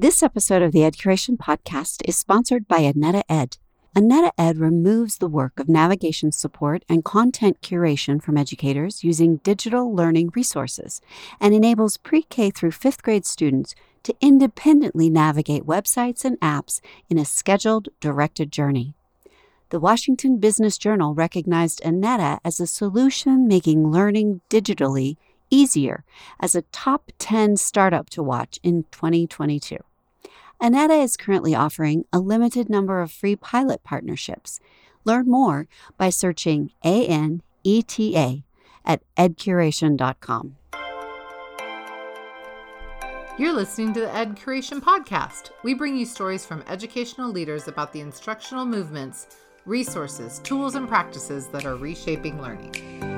This episode of the Ed Curation Podcast is sponsored by Aneta Ed. Aneta Ed removes the work of navigation support and content curation from educators using digital learning resources and enables pre K through fifth grade students to independently navigate websites and apps in a scheduled, directed journey. The Washington Business Journal recognized Aneta as a solution making learning digitally easier as a top 10 startup to watch in 2022. Aneta is currently offering a limited number of free pilot partnerships. Learn more by searching ANETA at edcuration.com. You're listening to the Ed Curation Podcast. We bring you stories from educational leaders about the instructional movements, resources, tools, and practices that are reshaping learning.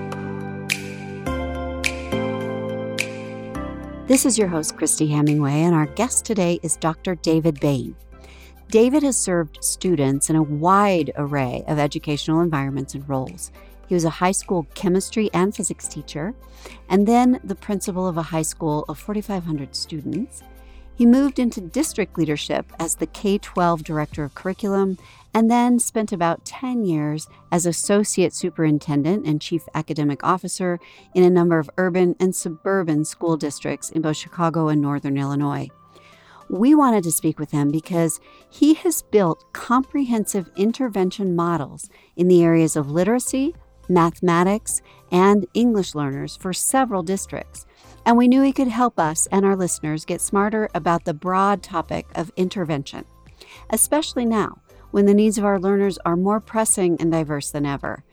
This is your host, Christy Hemingway, and our guest today is Dr. David Bain. David has served students in a wide array of educational environments and roles. He was a high school chemistry and physics teacher, and then the principal of a high school of 4,500 students. He moved into district leadership as the K 12 director of curriculum and then spent about 10 years as associate superintendent and chief academic officer in a number of urban and suburban school districts in both Chicago and Northern Illinois. We wanted to speak with him because he has built comprehensive intervention models in the areas of literacy, mathematics, and English learners for several districts. And we knew he could help us and our listeners get smarter about the broad topic of intervention, especially now when the needs of our learners are more pressing and diverse than ever.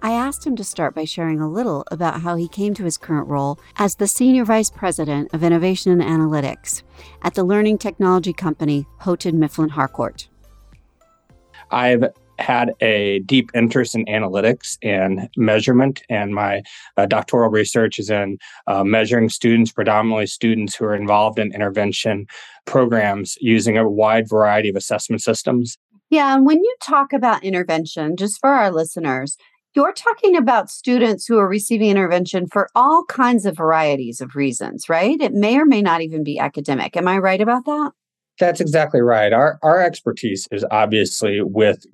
I asked him to start by sharing a little about how he came to his current role as the Senior Vice President of Innovation and Analytics at the learning technology company Houghton Mifflin Harcourt. I've had a deep interest in analytics and measurement, and my uh, doctoral research is in uh, measuring students, predominantly students who are involved in intervention programs using a wide variety of assessment systems. Yeah, and when you talk about intervention, just for our listeners, you're talking about students who are receiving intervention for all kinds of varieties of reasons, right? It may or may not even be academic. Am I right about that? That's exactly right. Our our expertise is obviously with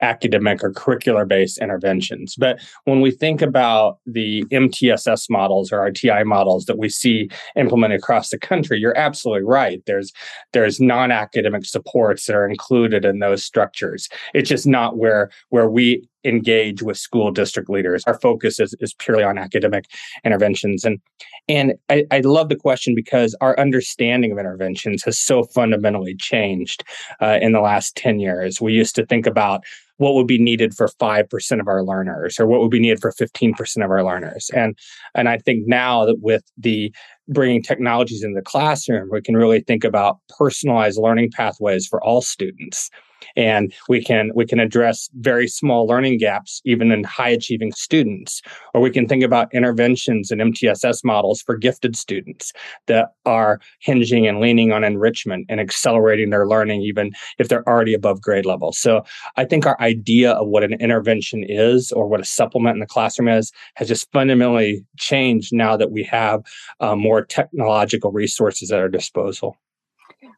academic or curricular based interventions. But when we think about the MTSS models or RTI models that we see implemented across the country, you're absolutely right. There's there's non-academic supports that are included in those structures. It's just not where where we engage with school district leaders. Our focus is, is purely on academic interventions. And and I, I love the question because our understanding of interventions has so fundamentally changed uh, in the last 10 years. We used to think about what would be needed for 5% of our learners or what would be needed for 15% of our learners. And and I think now that with the bringing technologies in the classroom, we can really think about personalized learning pathways for all students and we can we can address very small learning gaps even in high achieving students. Or we can think about interventions and mtss models for gifted students that are hinging and leaning on enrichment and accelerating their learning even if they're already above grade level. So i think our idea of what an intervention is or what a supplement in the classroom is has just fundamentally changed now that we have uh, more technological resources at our disposal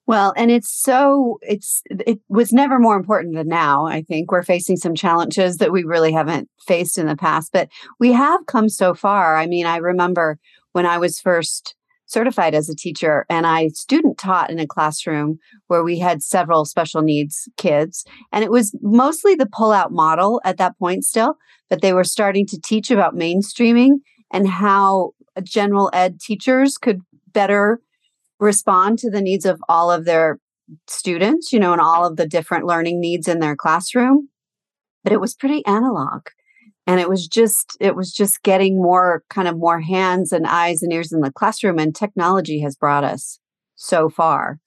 well, and it's so it's it was never more important than now. I think we're facing some challenges that we really haven't faced in the past, but we have come so far. I mean, I remember when I was first certified as a teacher and I student taught in a classroom where we had several special needs kids and it was mostly the pull out model at that point still, but they were starting to teach about mainstreaming and how general ed teachers could better respond to the needs of all of their students, you know, and all of the different learning needs in their classroom. But it was pretty analog. And it was just, it was just getting more kind of more hands and eyes and ears in the classroom. And technology has brought us so far.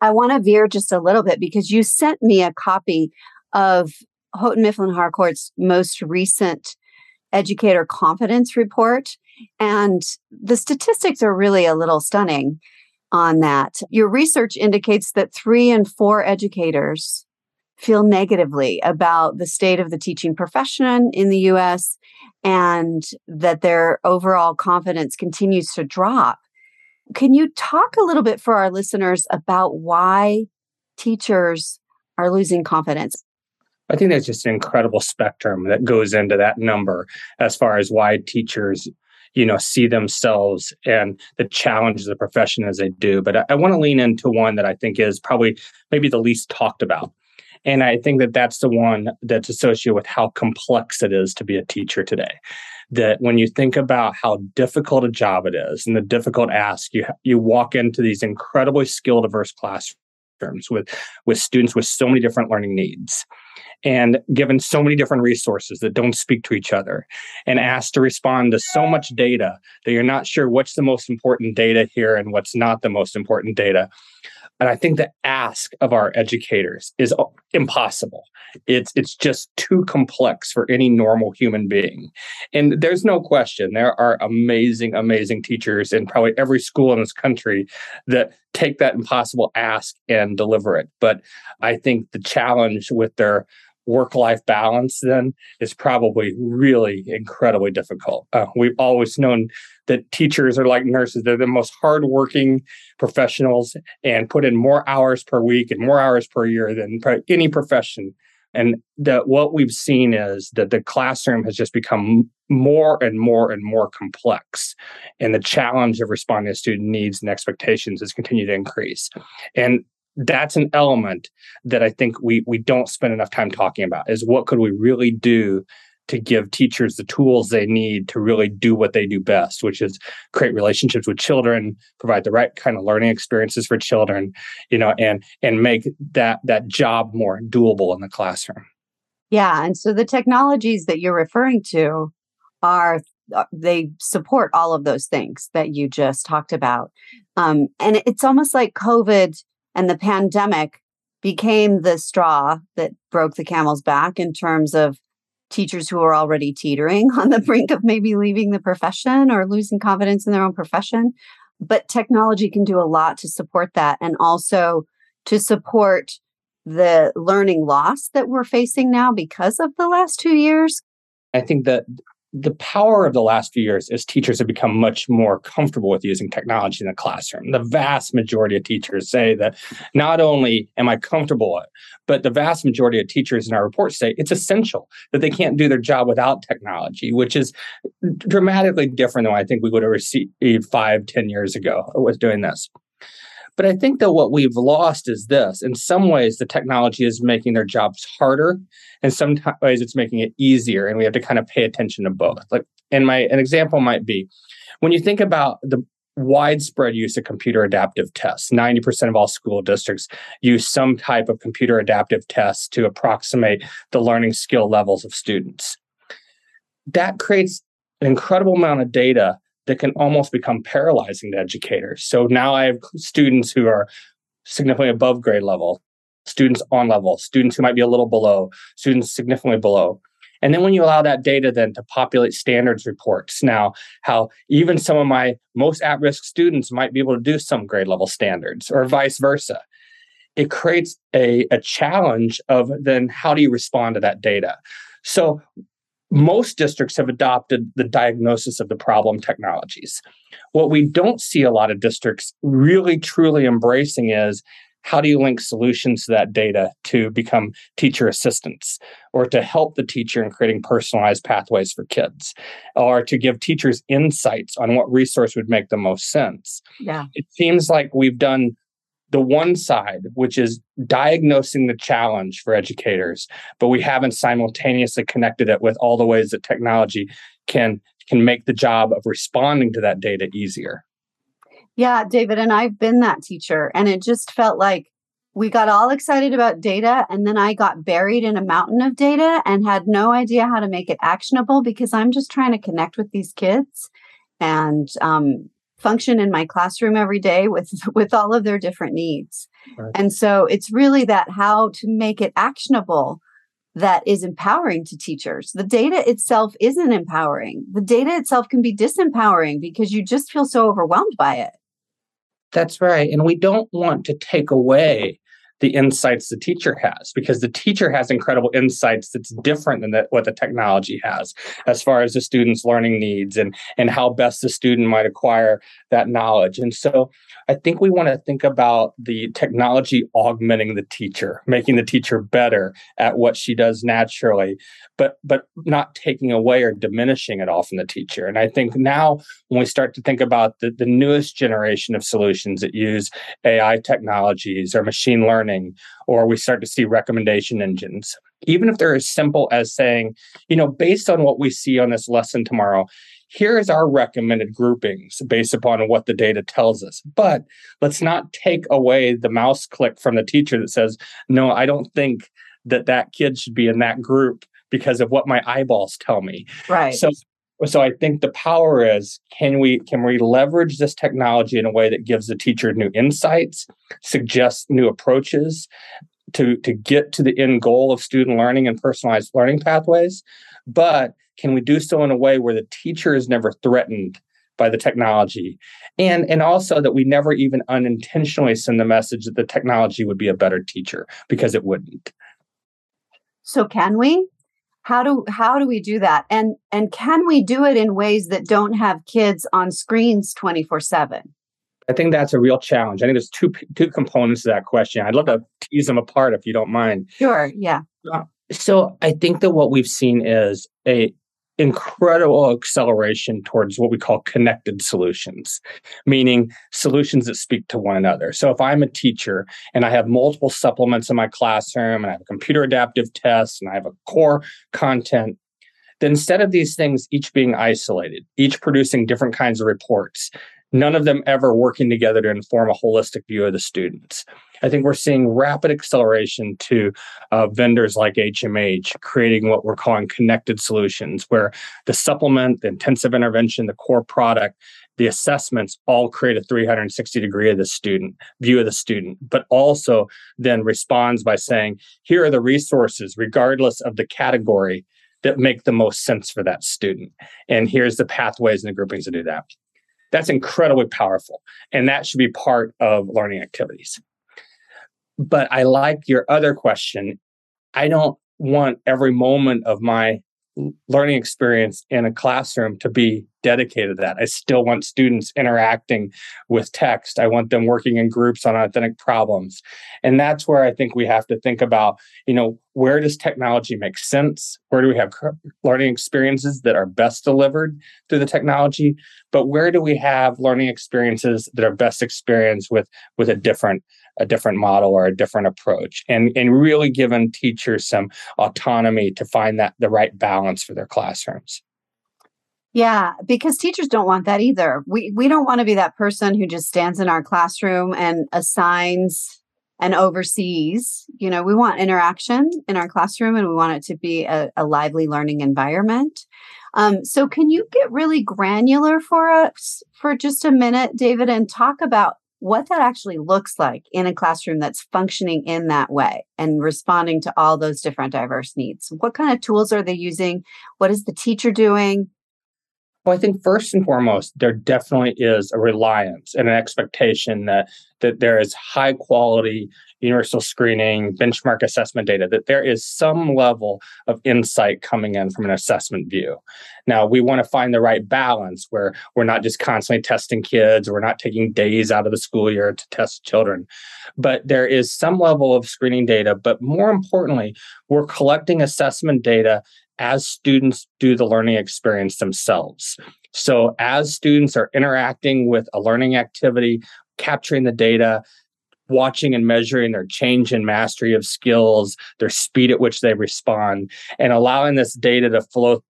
I want to veer just a little bit because you sent me a copy of Houghton Mifflin Harcourt's most recent educator confidence report. And the statistics are really a little stunning on that. Your research indicates that three and four educators feel negatively about the state of the teaching profession in the US and that their overall confidence continues to drop. can you talk a little bit for our listeners about why teachers are losing confidence? I think that's just an incredible spectrum that goes into that number as far as why teachers, you know, see themselves and the challenges of the profession as they do. But I, I want to lean into one that I think is probably maybe the least talked about. And I think that that's the one that's associated with how complex it is to be a teacher today. That when you think about how difficult a job it is and the difficult ask, you you walk into these incredibly skill diverse classrooms with with students with so many different learning needs and given so many different resources that don't speak to each other and asked to respond to so much data that you're not sure what's the most important data here and what's not the most important data and I think the ask of our educators is impossible. It's it's just too complex for any normal human being. And there's no question there are amazing amazing teachers in probably every school in this country that take that impossible ask and deliver it. But I think the challenge with their work life balance then is probably really incredibly difficult. Uh, we've always known that teachers are like nurses, they're the most hardworking professionals and put in more hours per week and more hours per year than any profession. And that what we've seen is that the classroom has just become more and more and more complex. And the challenge of responding to student needs and expectations has continued to increase. And that's an element that I think we we don't spend enough time talking about is what could we really do to give teachers the tools they need to really do what they do best, which is create relationships with children, provide the right kind of learning experiences for children, you know, and and make that that job more doable in the classroom. Yeah, and so the technologies that you're referring to are uh, they support all of those things that you just talked about. Um, and it's almost like COVID and the pandemic became the straw that broke the camel's back in terms of teachers who are already teetering on the brink of maybe leaving the profession or losing confidence in their own profession. But technology can do a lot to support that and also to support the learning loss that we're facing now because of the last two years. I think that the power of the last few years is teachers have become much more comfortable with using technology in the classroom. The vast majority of teachers say that not only am I comfortable, but the vast majority of teachers in our report say it's essential that they can't do their job without technology, which is dramatically different than I think we would have received five, ten years ago with doing this. But I think that what we've lost is this. In some ways, the technology is making their jobs harder, and some ways it's making it easier. And we have to kind of pay attention to both. Like, and my an example might be when you think about the widespread use of computer adaptive tests. 90% of all school districts use some type of computer adaptive tests to approximate the learning skill levels of students. That creates an incredible amount of data that can almost become paralyzing to educators. So now I have students who are significantly above grade level, students on level, students who might be a little below, students significantly below. And then when you allow that data then to populate standards reports, now how even some of my most at risk students might be able to do some grade level standards or vice versa. It creates a, a challenge of then how do you respond to that data? So most districts have adopted the diagnosis of the problem technologies. What we don't see a lot of districts really truly embracing is how do you link solutions to that data to become teacher assistants or to help the teacher in creating personalized pathways for kids or to give teachers insights on what resource would make the most sense? Yeah. It seems like we've done the one side, which is diagnosing the challenge for educators, but we haven't simultaneously connected it with all the ways that technology can can make the job of responding to that data easier. Yeah, David, and I've been that teacher, and it just felt like we got all excited about data, and then I got buried in a mountain of data and had no idea how to make it actionable because I'm just trying to connect with these kids and um, function in my classroom every day with with all of their different needs. Right. and so it's really that how to make it actionable that is empowering to teachers. The data itself isn't empowering. The data itself can be disempowering because you just feel so overwhelmed by it. That's right. And we don't want to take away the insights the teacher has because the teacher has incredible insights that's different than that, what the technology has as far as the student's learning needs and and how best the student might acquire that knowledge. And so i think we want to think about the technology augmenting the teacher making the teacher better at what she does naturally but but not taking away or diminishing it all from the teacher. And i think now when we start to think about the, the newest generation of solutions that use ai technologies or machine learning or we start to see recommendation engines even if they're as simple as saying you know based on what we see on this lesson tomorrow here is our recommended groupings based upon what the data tells us. But let's not take away the mouse click from the teacher that says, no, I don't think that that kid should be in that group because of what my eyeballs tell me. Right. So so I think the power is can we can we leverage this technology in a way that gives the teacher new insights, suggests new approaches to to get to the end goal of student learning and personalized learning pathways, but can we do so in a way where the teacher is never threatened by the technology? And and also that we never even unintentionally send the message that the technology would be a better teacher because it wouldn't. So can we how do how do we do that? And and can we do it in ways that don't have kids on screens 24 7 i think that's a real challenge. I think there's two two components to that question. I'd love to tease them apart if you don't mind. Sure yeah. Uh, so i think that what we've seen is a incredible acceleration towards what we call connected solutions, meaning solutions that speak to one another. So if I'm a teacher and I have multiple supplements in my classroom and I have a computer adaptive test and I have a core content, then instead of these things each being isolated, each producing different kinds of reports, none of them ever working together to inform a holistic view of the students. I think we're seeing rapid acceleration to uh, vendors like HMH creating what we're calling connected solutions, where the supplement, the intensive intervention, the core product, the assessments all create a 360 degree of the student view of the student, but also then responds by saying, here are the resources, regardless of the category, that make the most sense for that student. And here's the pathways and the groupings to do that. That's incredibly powerful. And that should be part of learning activities. But I like your other question. I don't want every moment of my learning experience in a classroom to be dedicated to that. I still want students interacting with text. I want them working in groups on authentic problems. And that's where I think we have to think about, you know, where does technology make sense? Where do we have learning experiences that are best delivered through the technology? But where do we have learning experiences that are best experienced with with a different a different model or a different approach and and really giving teachers some autonomy to find that the right balance for their classrooms yeah, because teachers don't want that either. We we don't want to be that person who just stands in our classroom and assigns and oversees. You know, we want interaction in our classroom and we want it to be a, a lively learning environment. Um, so can you get really granular for us for just a minute, David, and talk about what that actually looks like in a classroom that's functioning in that way and responding to all those different diverse needs. What kind of tools are they using? What is the teacher doing? Well, I think first and foremost, there definitely is a reliance and an expectation that that there is high quality universal screening, benchmark assessment data, that there is some level of insight coming in from an assessment view. Now, we want to find the right balance where we're not just constantly testing kids, we're not taking days out of the school year to test children. But there is some level of screening data. But more importantly, we're collecting assessment data as students do the learning experience themselves. So, as students are interacting with a learning activity, capturing the data, watching and measuring their change in mastery of skills, their speed at which they respond, and allowing this data to flow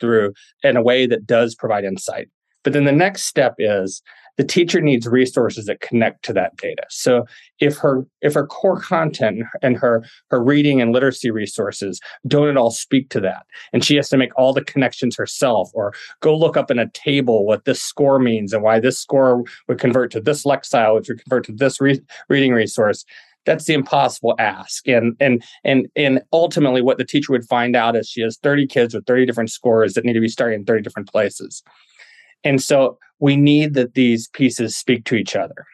through in a way that does provide insight. But then the next step is the teacher needs resources that connect to that data. So if her if her core content and her her reading and literacy resources don't at all speak to that and she has to make all the connections herself or go look up in a table what this score means and why this score would convert to this lexile which would convert to this re- reading resource that's the impossible ask. And and and and ultimately what the teacher would find out is she has 30 kids with 30 different scores that need to be starting in 30 different places and so we need that these pieces speak to each other.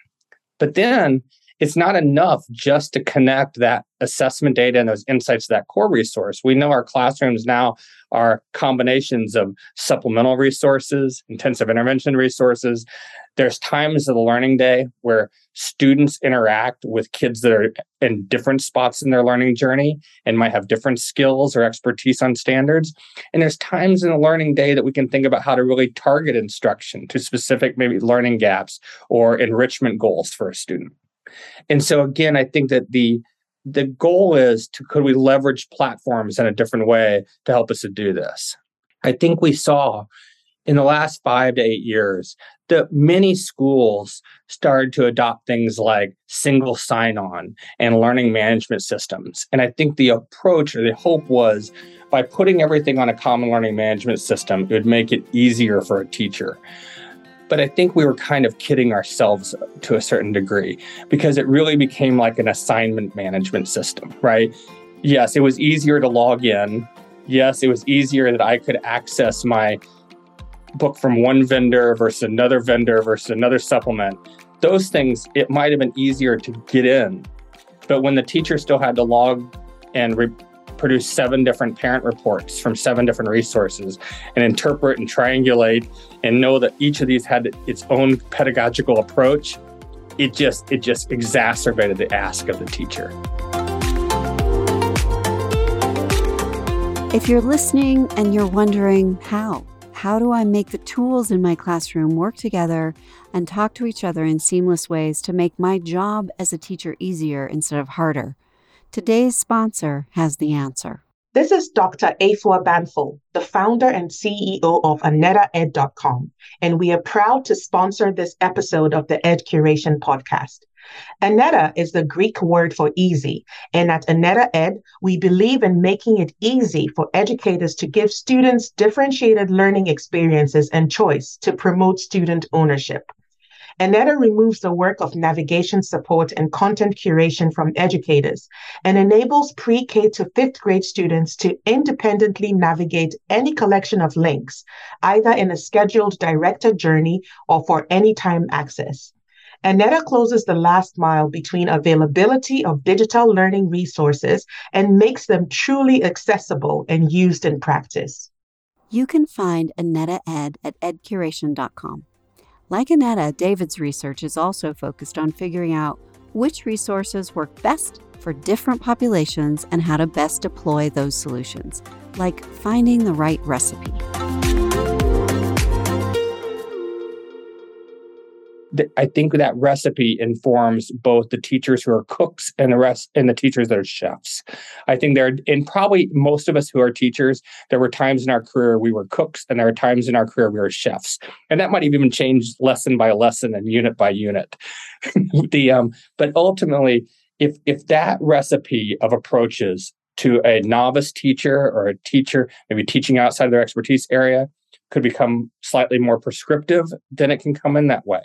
But then it's not enough just to connect that assessment data and those insights to that core resource. We know our classrooms now are combinations of supplemental resources, intensive intervention resources. There's times of the learning day where students interact with kids that are in different spots in their learning journey and might have different skills or expertise on standards. And there's times in the learning day that we can think about how to really target instruction to specific maybe learning gaps or enrichment goals for a student. And so again, I think that the the goal is to could we leverage platforms in a different way to help us to do this? I think we saw in the last five to eight years that many schools started to adopt things like single sign on and learning management systems. And I think the approach or the hope was by putting everything on a common learning management system, it would make it easier for a teacher. But I think we were kind of kidding ourselves to a certain degree because it really became like an assignment management system, right? Yes, it was easier to log in. Yes, it was easier that I could access my book from one vendor versus another vendor versus another supplement. Those things, it might have been easier to get in. But when the teacher still had to log and re- produce seven different parent reports from seven different resources and interpret and triangulate and know that each of these had its own pedagogical approach it just it just exacerbated the ask of the teacher if you're listening and you're wondering how how do I make the tools in my classroom work together and talk to each other in seamless ways to make my job as a teacher easier instead of harder? Today's sponsor has the answer. This is Dr. Afua Banful, the founder and CEO of AnetaEd.com, and we are proud to sponsor this episode of the Ed Curation podcast. Aneta is the Greek word for easy, and at Aneta Ed, we believe in making it easy for educators to give students differentiated learning experiences and choice to promote student ownership. Aneta removes the work of navigation support and content curation from educators and enables pre K to fifth grade students to independently navigate any collection of links, either in a scheduled directed journey or for anytime access. Aneta closes the last mile between availability of digital learning resources and makes them truly accessible and used in practice. You can find Aneta Ed at edcuration.com. Like Aneta, David's research is also focused on figuring out which resources work best for different populations and how to best deploy those solutions, like finding the right recipe. I think that recipe informs both the teachers who are cooks and the rest and the teachers that are chefs. I think there and probably most of us who are teachers, there were times in our career we were cooks and there are times in our career we were chefs. And that might even change lesson by lesson and unit by unit. the um, but ultimately, if if that recipe of approaches to a novice teacher or a teacher maybe teaching outside of their expertise area could become slightly more prescriptive, then it can come in that way.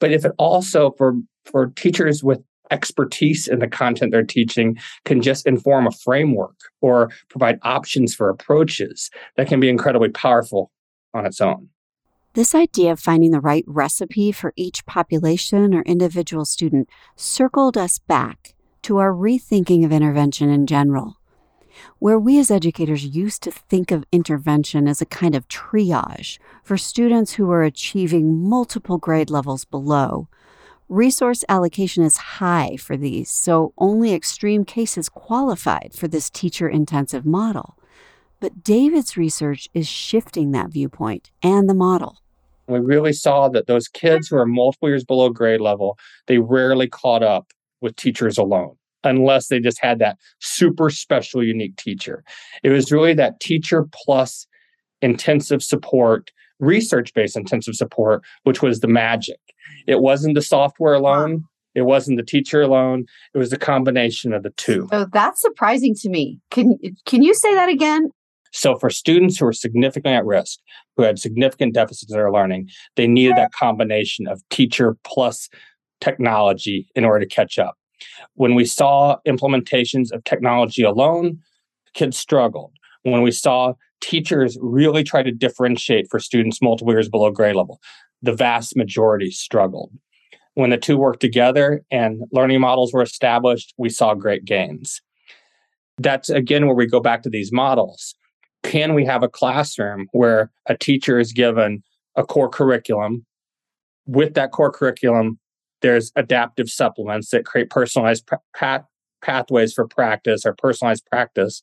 But if it also for for teachers with expertise in the content they're teaching can just inform a framework or provide options for approaches that can be incredibly powerful on its own. This idea of finding the right recipe for each population or individual student circled us back to our rethinking of intervention in general where we as educators used to think of intervention as a kind of triage for students who are achieving multiple grade levels below. Resource allocation is high for these, so only extreme cases qualified for this teacher intensive model. But David's research is shifting that viewpoint and the model. We really saw that those kids who are multiple years below grade level, they rarely caught up with teachers alone unless they just had that super special, unique teacher. It was really that teacher plus intensive support, research based intensive support, which was the magic. It wasn't the software alone. It wasn't the teacher alone. It was the combination of the two. So that's surprising to me. Can can you say that again? So for students who are significantly at risk, who had significant deficits in their learning, they needed that combination of teacher plus technology in order to catch up. When we saw implementations of technology alone, kids struggled. When we saw teachers really try to differentiate for students multiple years below grade level, the vast majority struggled. when the two worked together and learning models were established, we saw great gains. That's again where we go back to these models. Can we have a classroom where a teacher is given a core curriculum? With that core curriculum, there's adaptive supplements that create personalized path- pathways for practice or personalized practice.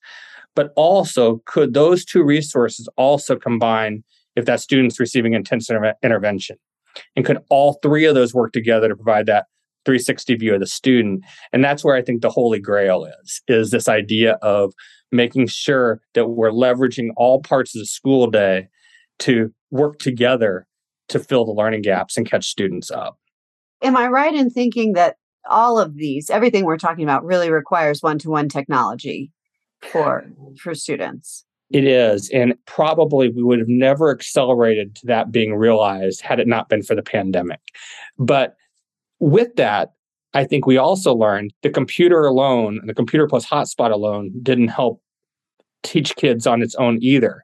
But also, could those two resources also combine if that student's receiving intensive intervention? And could all three of those work together to provide that 360 view of the student? And that's where I think the holy grail is, is this idea of making sure that we're leveraging all parts of the school day to work together to fill the learning gaps and catch students up. Am I right in thinking that all of these, everything we're talking about, really requires one-to-one technology for mm-hmm. for students? It is. And probably we would have never accelerated to that being realized had it not been for the pandemic. But with that, I think we also learned the computer alone, the computer plus hotspot alone, didn't help teach kids on its own either.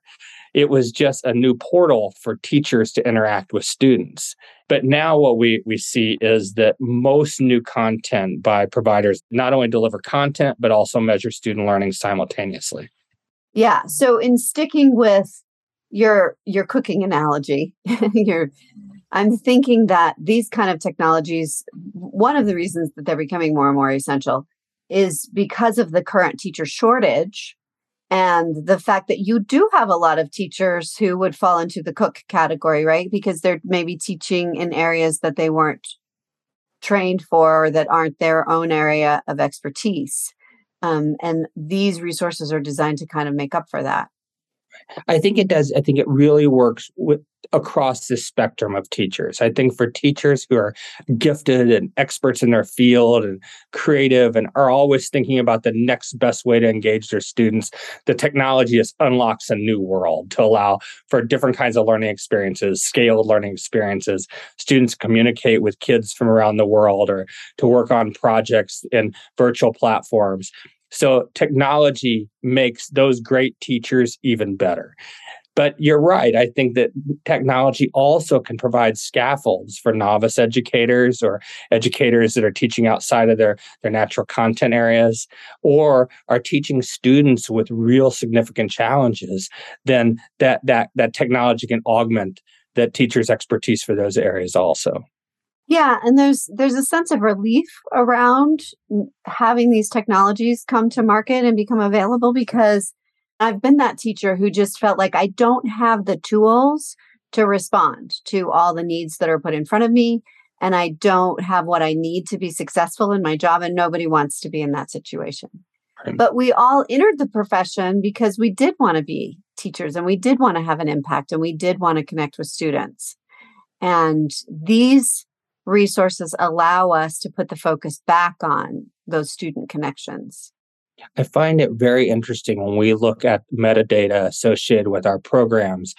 It was just a new portal for teachers to interact with students. But now what we, we see is that most new content by providers not only deliver content, but also measure student learning simultaneously. Yeah. So in sticking with your your cooking analogy, your I'm thinking that these kind of technologies, one of the reasons that they're becoming more and more essential is because of the current teacher shortage and the fact that you do have a lot of teachers who would fall into the cook category, right? Because they're maybe teaching in areas that they weren't trained for or that aren't their own area of expertise. Um, and these resources are designed to kind of make up for that. I think it does. I think it really works with across the spectrum of teachers. I think for teachers who are gifted and experts in their field and creative and are always thinking about the next best way to engage their students, the technology just unlocks a new world to allow for different kinds of learning experiences, scaled learning experiences, students communicate with kids from around the world or to work on projects in virtual platforms. So technology makes those great teachers even better. But you're right. I think that technology also can provide scaffolds for novice educators or educators that are teaching outside of their, their natural content areas or are teaching students with real significant challenges. Then that that that technology can augment that teacher's expertise for those areas also. Yeah, and there's there's a sense of relief around having these technologies come to market and become available because I've been that teacher who just felt like I don't have the tools to respond to all the needs that are put in front of me and I don't have what I need to be successful in my job and nobody wants to be in that situation. Right. But we all entered the profession because we did want to be teachers and we did want to have an impact and we did want to connect with students. And these resources allow us to put the focus back on those student connections. I find it very interesting when we look at metadata associated with our programs.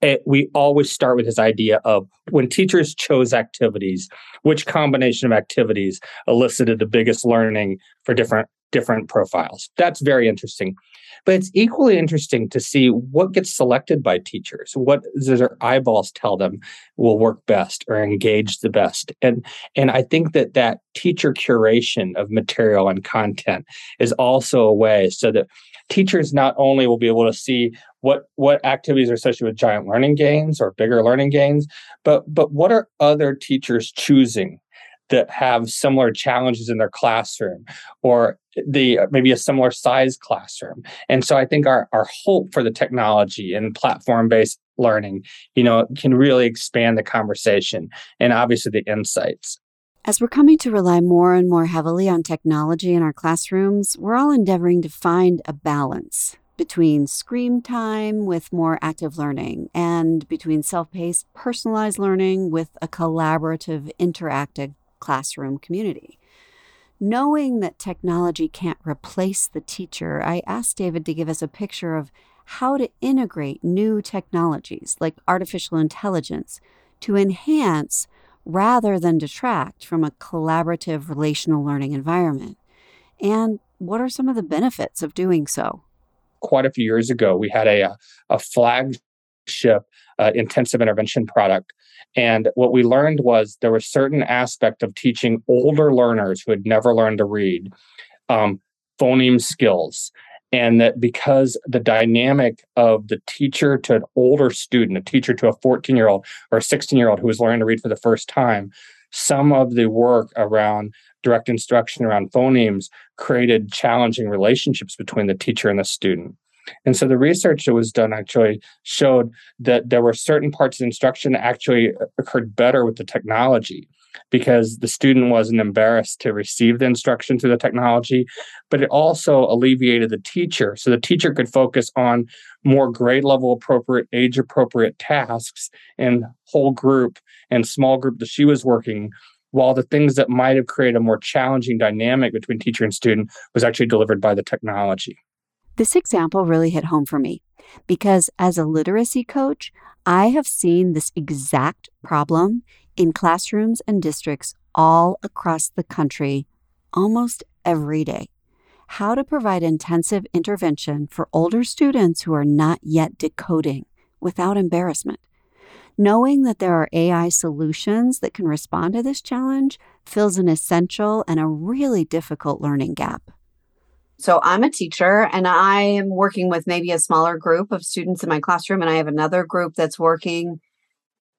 It, we always start with this idea of when teachers chose activities, which combination of activities elicited the biggest learning for different different profiles. That's very interesting. But it's equally interesting to see what gets selected by teachers. What does their eyeballs tell them will work best or engage the best? And and I think that that teacher curation of material and content is also a way so that teachers not only will be able to see what what activities are associated with giant learning gains or bigger learning gains, but but what are other teachers choosing that have similar challenges in their classroom or the maybe a similar size classroom. And so i think our, our hope for the technology and platform based learning you know can really expand the conversation and obviously the insights. As we're coming to rely more and more heavily on technology in our classrooms we're all endeavoring to find a balance between screen time with more active learning and between self-paced personalized learning with a collaborative interactive classroom community. Knowing that technology can't replace the teacher, I asked David to give us a picture of how to integrate new technologies like artificial intelligence to enhance rather than detract from a collaborative relational learning environment. And what are some of the benefits of doing so? Quite a few years ago, we had a, uh, a flagship flagship uh, intensive intervention product. And what we learned was there was certain aspect of teaching older learners who had never learned to read um, phoneme skills. And that because the dynamic of the teacher to an older student, a teacher to a 14 year old or a 16 year old who was learning to read for the first time, some of the work around direct instruction around phonemes created challenging relationships between the teacher and the student. And so the research that was done actually showed that there were certain parts of instruction that actually occurred better with the technology because the student wasn't embarrassed to receive the instruction through the technology, but it also alleviated the teacher. So the teacher could focus on more grade level appropriate, age appropriate tasks in whole group and small group that she was working while the things that might have created a more challenging dynamic between teacher and student was actually delivered by the technology. This example really hit home for me because as a literacy coach, I have seen this exact problem in classrooms and districts all across the country almost every day. How to provide intensive intervention for older students who are not yet decoding without embarrassment. Knowing that there are AI solutions that can respond to this challenge fills an essential and a really difficult learning gap. So I'm a teacher and I am working with maybe a smaller group of students in my classroom, and I have another group that's working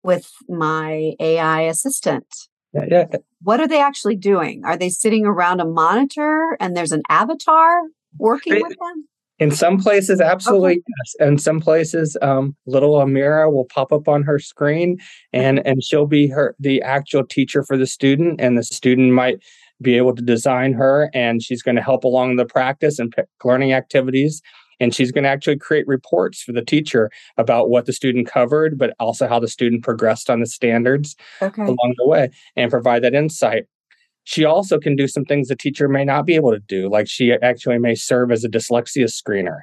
with my AI assistant. Yeah, yeah. What are they actually doing? Are they sitting around a monitor and there's an avatar working with them? In some places, absolutely okay. yes. And some places, um, little Amira will pop up on her screen, and and she'll be her the actual teacher for the student, and the student might be able to design her, and she's going to help along the practice and learning activities. And she's going to actually create reports for the teacher about what the student covered, but also how the student progressed on the standards okay. along the way and provide that insight. She also can do some things the teacher may not be able to do, like she actually may serve as a dyslexia screener.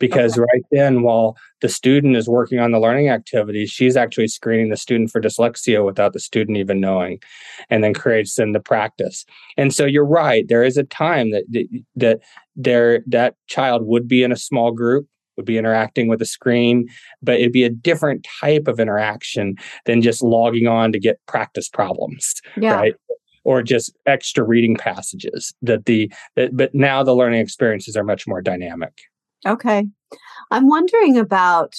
Because okay. right then, while the student is working on the learning activities, she's actually screening the student for dyslexia without the student even knowing, and then creates in the practice. And so you're right. There is a time that that there that child would be in a small group would be interacting with a screen, but it'd be a different type of interaction than just logging on to get practice problems. Yeah. Right or just extra reading passages that the that, but now the learning experiences are much more dynamic okay. I'm wondering about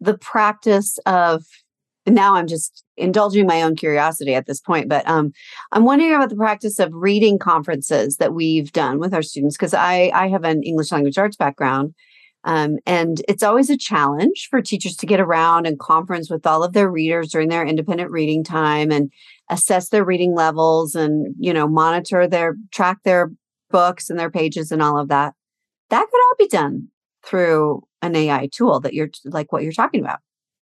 the practice of now i'm just indulging my own curiosity at this point but um, i'm wondering about the practice of reading conferences that we've done with our students because i i have an english language arts background um, and it's always a challenge for teachers to get around and conference with all of their readers during their independent reading time and assess their reading levels and you know monitor their track their books and their pages and all of that. That could all be done through an ai tool that you're like what you're talking about.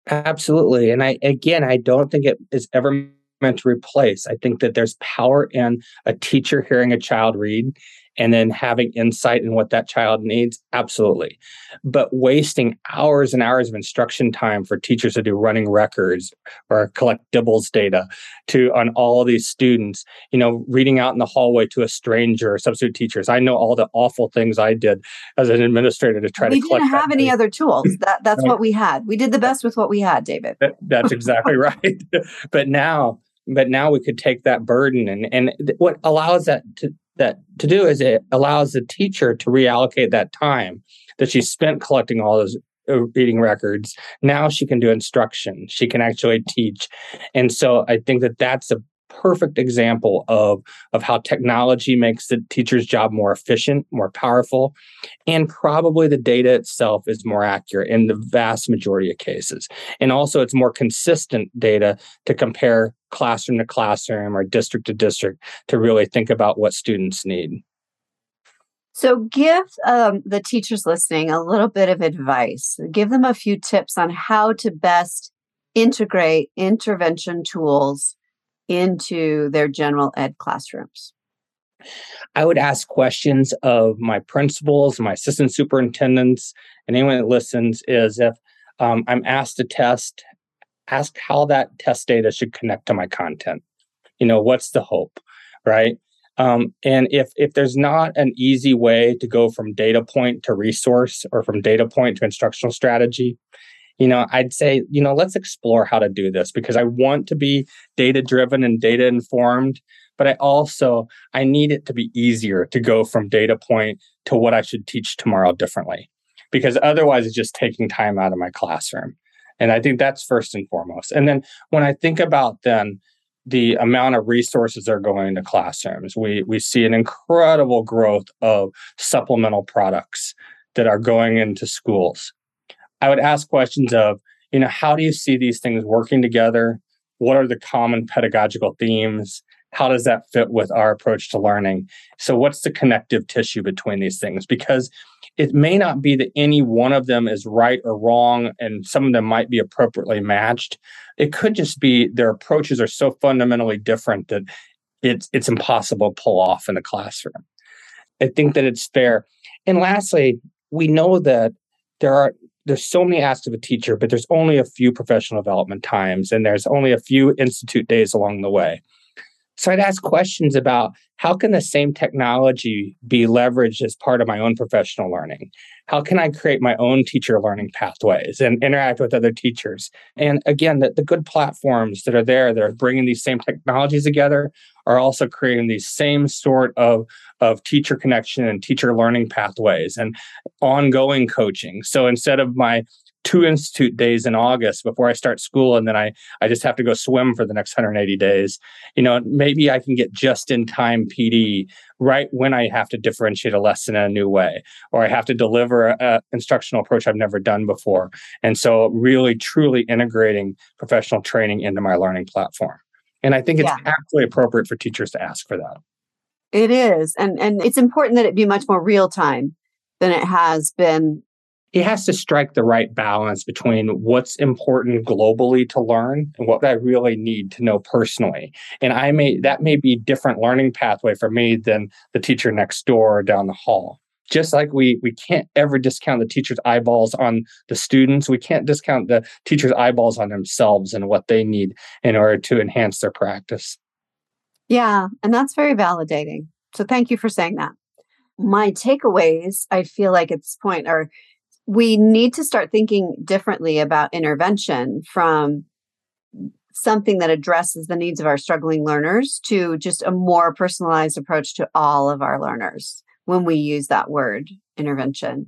Absolutely and i again i don't think it is ever meant to replace. I think that there's power in a teacher hearing a child read and then having insight in what that child needs absolutely. But wasting hours and hours of instruction time for teachers to do running records or collect DIBELS data to on all of these students you know reading out in the hallway to a stranger or substitute teachers. I know all the awful things i did as an administrator to try we to we didn't have any data. other tools. That that's right. what we had. We did the best with what we had david. That, that's exactly right. But now but now we could take that burden and and what allows that to that to do is it allows the teacher to reallocate that time that she spent collecting all those uh, reading records. Now she can do instruction. She can actually teach. And so i think that that's a perfect example of of how technology makes the teacher's job more efficient, more powerful, and probably the data itself is more accurate in the vast majority of cases. And also it's more consistent data to compare classroom to classroom or district to district to really think about what students need. So, give um, the teachers listening a little bit of advice. Give them a few tips on how to best integrate intervention tools into their general ed classrooms? I would ask questions of my principals, my assistant superintendents, and anyone that listens is if um, I'm asked to test, ask how that test data should connect to my content. You know, what's the hope, right? Um, and if if there's not an easy way to go from data point to resource or from data point to instructional strategy, you know, I'd say, you know, let's explore how to do this because I want to be data driven and data informed, but I also I need it to be easier to go from data point to what I should teach tomorrow differently. Because otherwise it's just taking time out of my classroom. And I think that's first and foremost. And then when I think about then the amount of resources that are going into classrooms, we we see an incredible growth of supplemental products that are going into schools. I would ask questions of, you know, how do you see these things working together? What are the common pedagogical themes? How does that fit with our approach to learning? So, what's the connective tissue between these things? Because it may not be that any one of them is right or wrong, and some of them might be appropriately matched. It could just be their approaches are so fundamentally different that it's it's impossible to pull off in the classroom. I think that it's fair. And lastly, we know that there are there's so many asks of a teacher, but there's only a few professional development times and there's only a few institute days along the way. So I'd ask questions about how can the same technology be leveraged as part of my own professional learning? How can I create my own teacher learning pathways and interact with other teachers? And again, the, the good platforms that are there that are bringing these same technologies together are also creating these same sort of, of teacher connection and teacher learning pathways and ongoing coaching. So instead of my two institute days in August before I start school, and then I I just have to go swim for the next 180 days. You know, maybe I can get just in time PD right when I have to differentiate a lesson in a new way, or I have to deliver an instructional approach I've never done before. And so, really, truly integrating professional training into my learning platform. And I think it's yeah. absolutely appropriate for teachers to ask for that. It is, and and it's important that it be much more real time than it has been he has to strike the right balance between what's important globally to learn and what I really need to know personally. And I may that may be different learning pathway for me than the teacher next door or down the hall. Just like we we can't ever discount the teacher's eyeballs on the students, we can't discount the teacher's eyeballs on themselves and what they need in order to enhance their practice. Yeah, and that's very validating. So thank you for saying that. My takeaways, I feel like at this point are we need to start thinking differently about intervention from something that addresses the needs of our struggling learners to just a more personalized approach to all of our learners when we use that word intervention.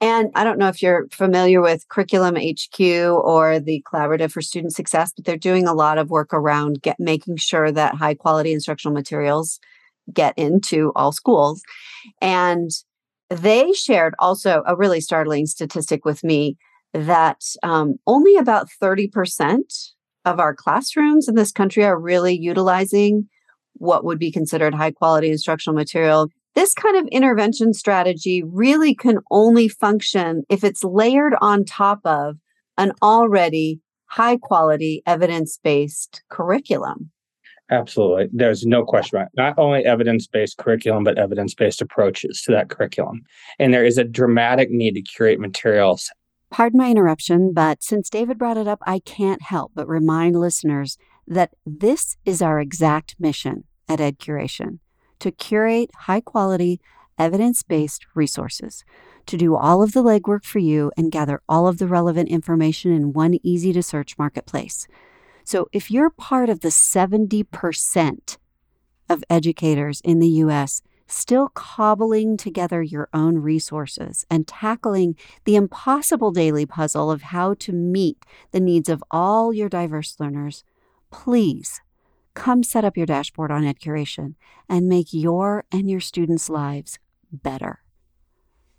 And I don't know if you're familiar with Curriculum HQ or the Collaborative for Student Success, but they're doing a lot of work around get, making sure that high quality instructional materials get into all schools. And they shared also a really startling statistic with me that um, only about 30% of our classrooms in this country are really utilizing what would be considered high quality instructional material. This kind of intervention strategy really can only function if it's layered on top of an already high quality evidence based curriculum. Absolutely. There's no question about it. Not only evidence based curriculum, but evidence based approaches to that curriculum. And there is a dramatic need to curate materials. Pardon my interruption, but since David brought it up, I can't help but remind listeners that this is our exact mission at EdCuration to curate high quality, evidence based resources, to do all of the legwork for you and gather all of the relevant information in one easy to search marketplace. So if you're part of the 70% of educators in the US still cobbling together your own resources and tackling the impossible daily puzzle of how to meet the needs of all your diverse learners, please come set up your dashboard on EdCuration and make your and your students' lives better.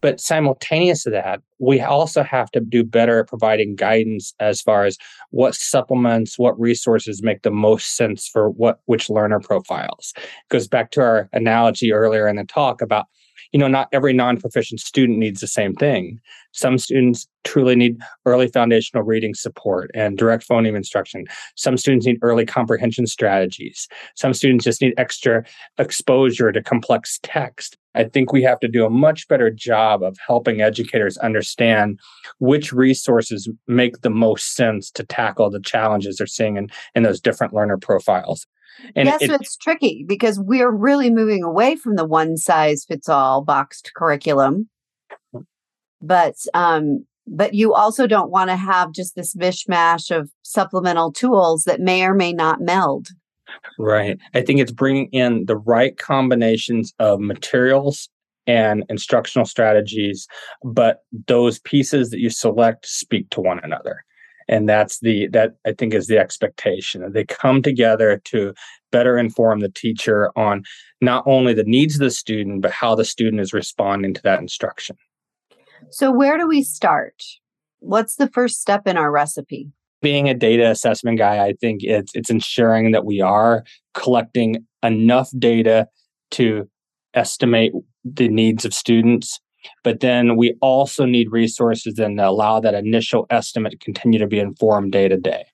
But simultaneous to that, we also have to do better at providing guidance as far as what supplements, what resources make the most sense for what which learner profiles. It goes back to our analogy earlier in the talk about you know, not every non proficient student needs the same thing. Some students truly need early foundational reading support and direct phoneme instruction. Some students need early comprehension strategies. Some students just need extra exposure to complex text. I think we have to do a much better job of helping educators understand which resources make the most sense to tackle the challenges they're seeing in, in those different learner profiles. And yes, it, it's tricky because we're really moving away from the one size fits all boxed curriculum. But um, but you also don't want to have just this mishmash of supplemental tools that may or may not meld. Right. I think it's bringing in the right combinations of materials and instructional strategies, but those pieces that you select speak to one another. And that's the that I think is the expectation. They come together to better inform the teacher on not only the needs of the student, but how the student is responding to that instruction. So, where do we start? What's the first step in our recipe? Being a data assessment guy, I think it's it's ensuring that we are collecting enough data to estimate the needs of students. But then we also need resources that allow that initial estimate to continue to be informed day to day.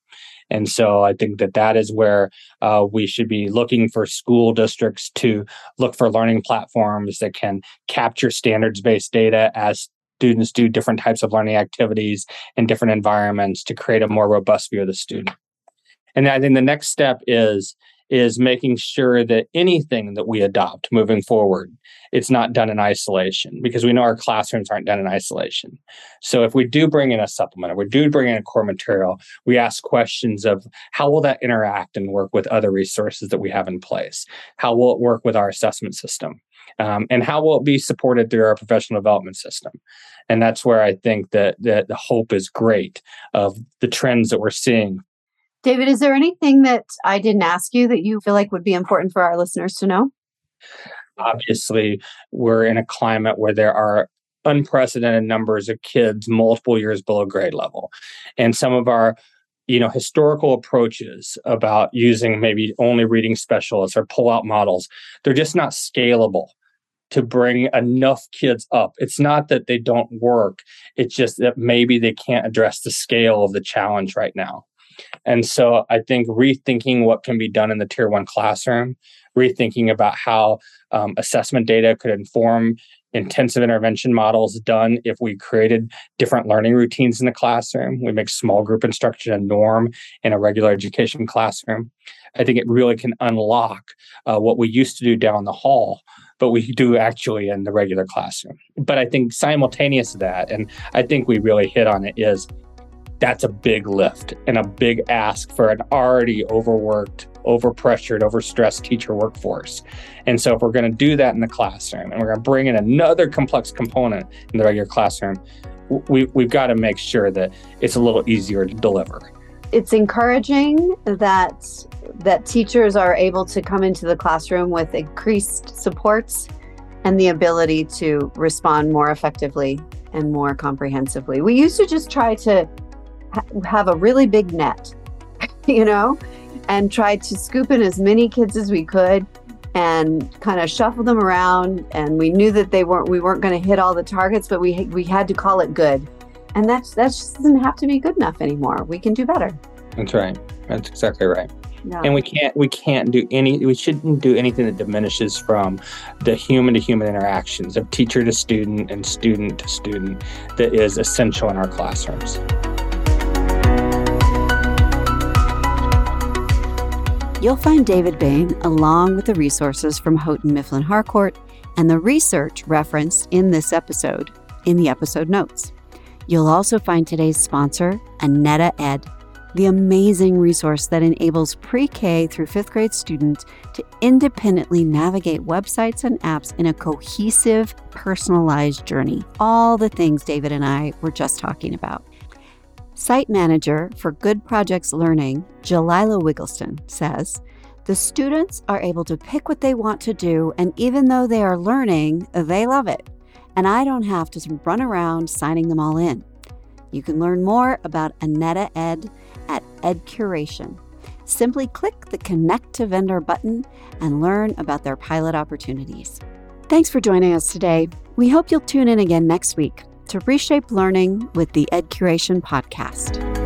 And so I think that that is where uh, we should be looking for school districts to look for learning platforms that can capture standards based data as students do different types of learning activities in different environments to create a more robust view of the student. And I think the next step is is making sure that anything that we adopt moving forward it's not done in isolation because we know our classrooms aren't done in isolation. So if we do bring in a supplement or we do bring in a core material we ask questions of how will that interact and work with other resources that we have in place? How will it work with our assessment system? Um, and how will it be supported through our professional development system? And that's where i think that, that the hope is great of the trends that we're seeing david is there anything that i didn't ask you that you feel like would be important for our listeners to know? Obviously we're in a climate where there are unprecedented numbers of kids multiple years below grade level. And some of our you know historical approaches about using maybe only reading specialists or pull out models they're just not scalable to bring enough kids up. It's not that they don't work it's just that maybe they can't address the scale of the challenge right now and so i think rethinking what can be done in the tier one classroom rethinking about how um, assessment data could inform intensive intervention models done if we created different learning routines in the classroom. We make small group instruction a norm in a regular education classroom. I think it really can unlock uh, what we used to do down the hall, but we do actually in the regular classroom. But I think simultaneous to that, and I think we really hit on it, is that's a big lift and a big ask for an already overworked, overpressured, overstressed teacher workforce. And so, if we're going to do that in the classroom and we're going to bring in another complex component in the regular classroom, we, we've got to make sure that it's a little easier to deliver. It's encouraging that that teachers are able to come into the classroom with increased supports and the ability to respond more effectively and more comprehensively. We used to just try to have a really big net, you know, and try to scoop in as many kids as we could and kind of shuffle them around. And we knew that they weren't we weren't going to hit all the targets but we we had to call it good. And that's that just doesn't have to be good enough anymore. We can do better. That's right. That's exactly right. Yeah. and we can't we can't do any we shouldn't do anything that diminishes from the human to human interactions of teacher to student and student to student that is essential in our classrooms You'll find David Bain along with the resources from Houghton Mifflin Harcourt and the research referenced in this episode in the episode notes. You'll also find today's sponsor, Anetta Ed, the amazing resource that enables pre K through fifth grade students to independently navigate websites and apps in a cohesive, personalized journey. All the things David and I were just talking about. Site manager for Good Projects Learning, Jalila Wiggleston, says the students are able to pick what they want to do, and even though they are learning, they love it. And I don't have to run around signing them all in. You can learn more about Anetta Ed at EdCuration. Simply click the Connect to Vendor button and learn about their pilot opportunities. Thanks for joining us today. We hope you'll tune in again next week to reshape learning with the EdCuration podcast.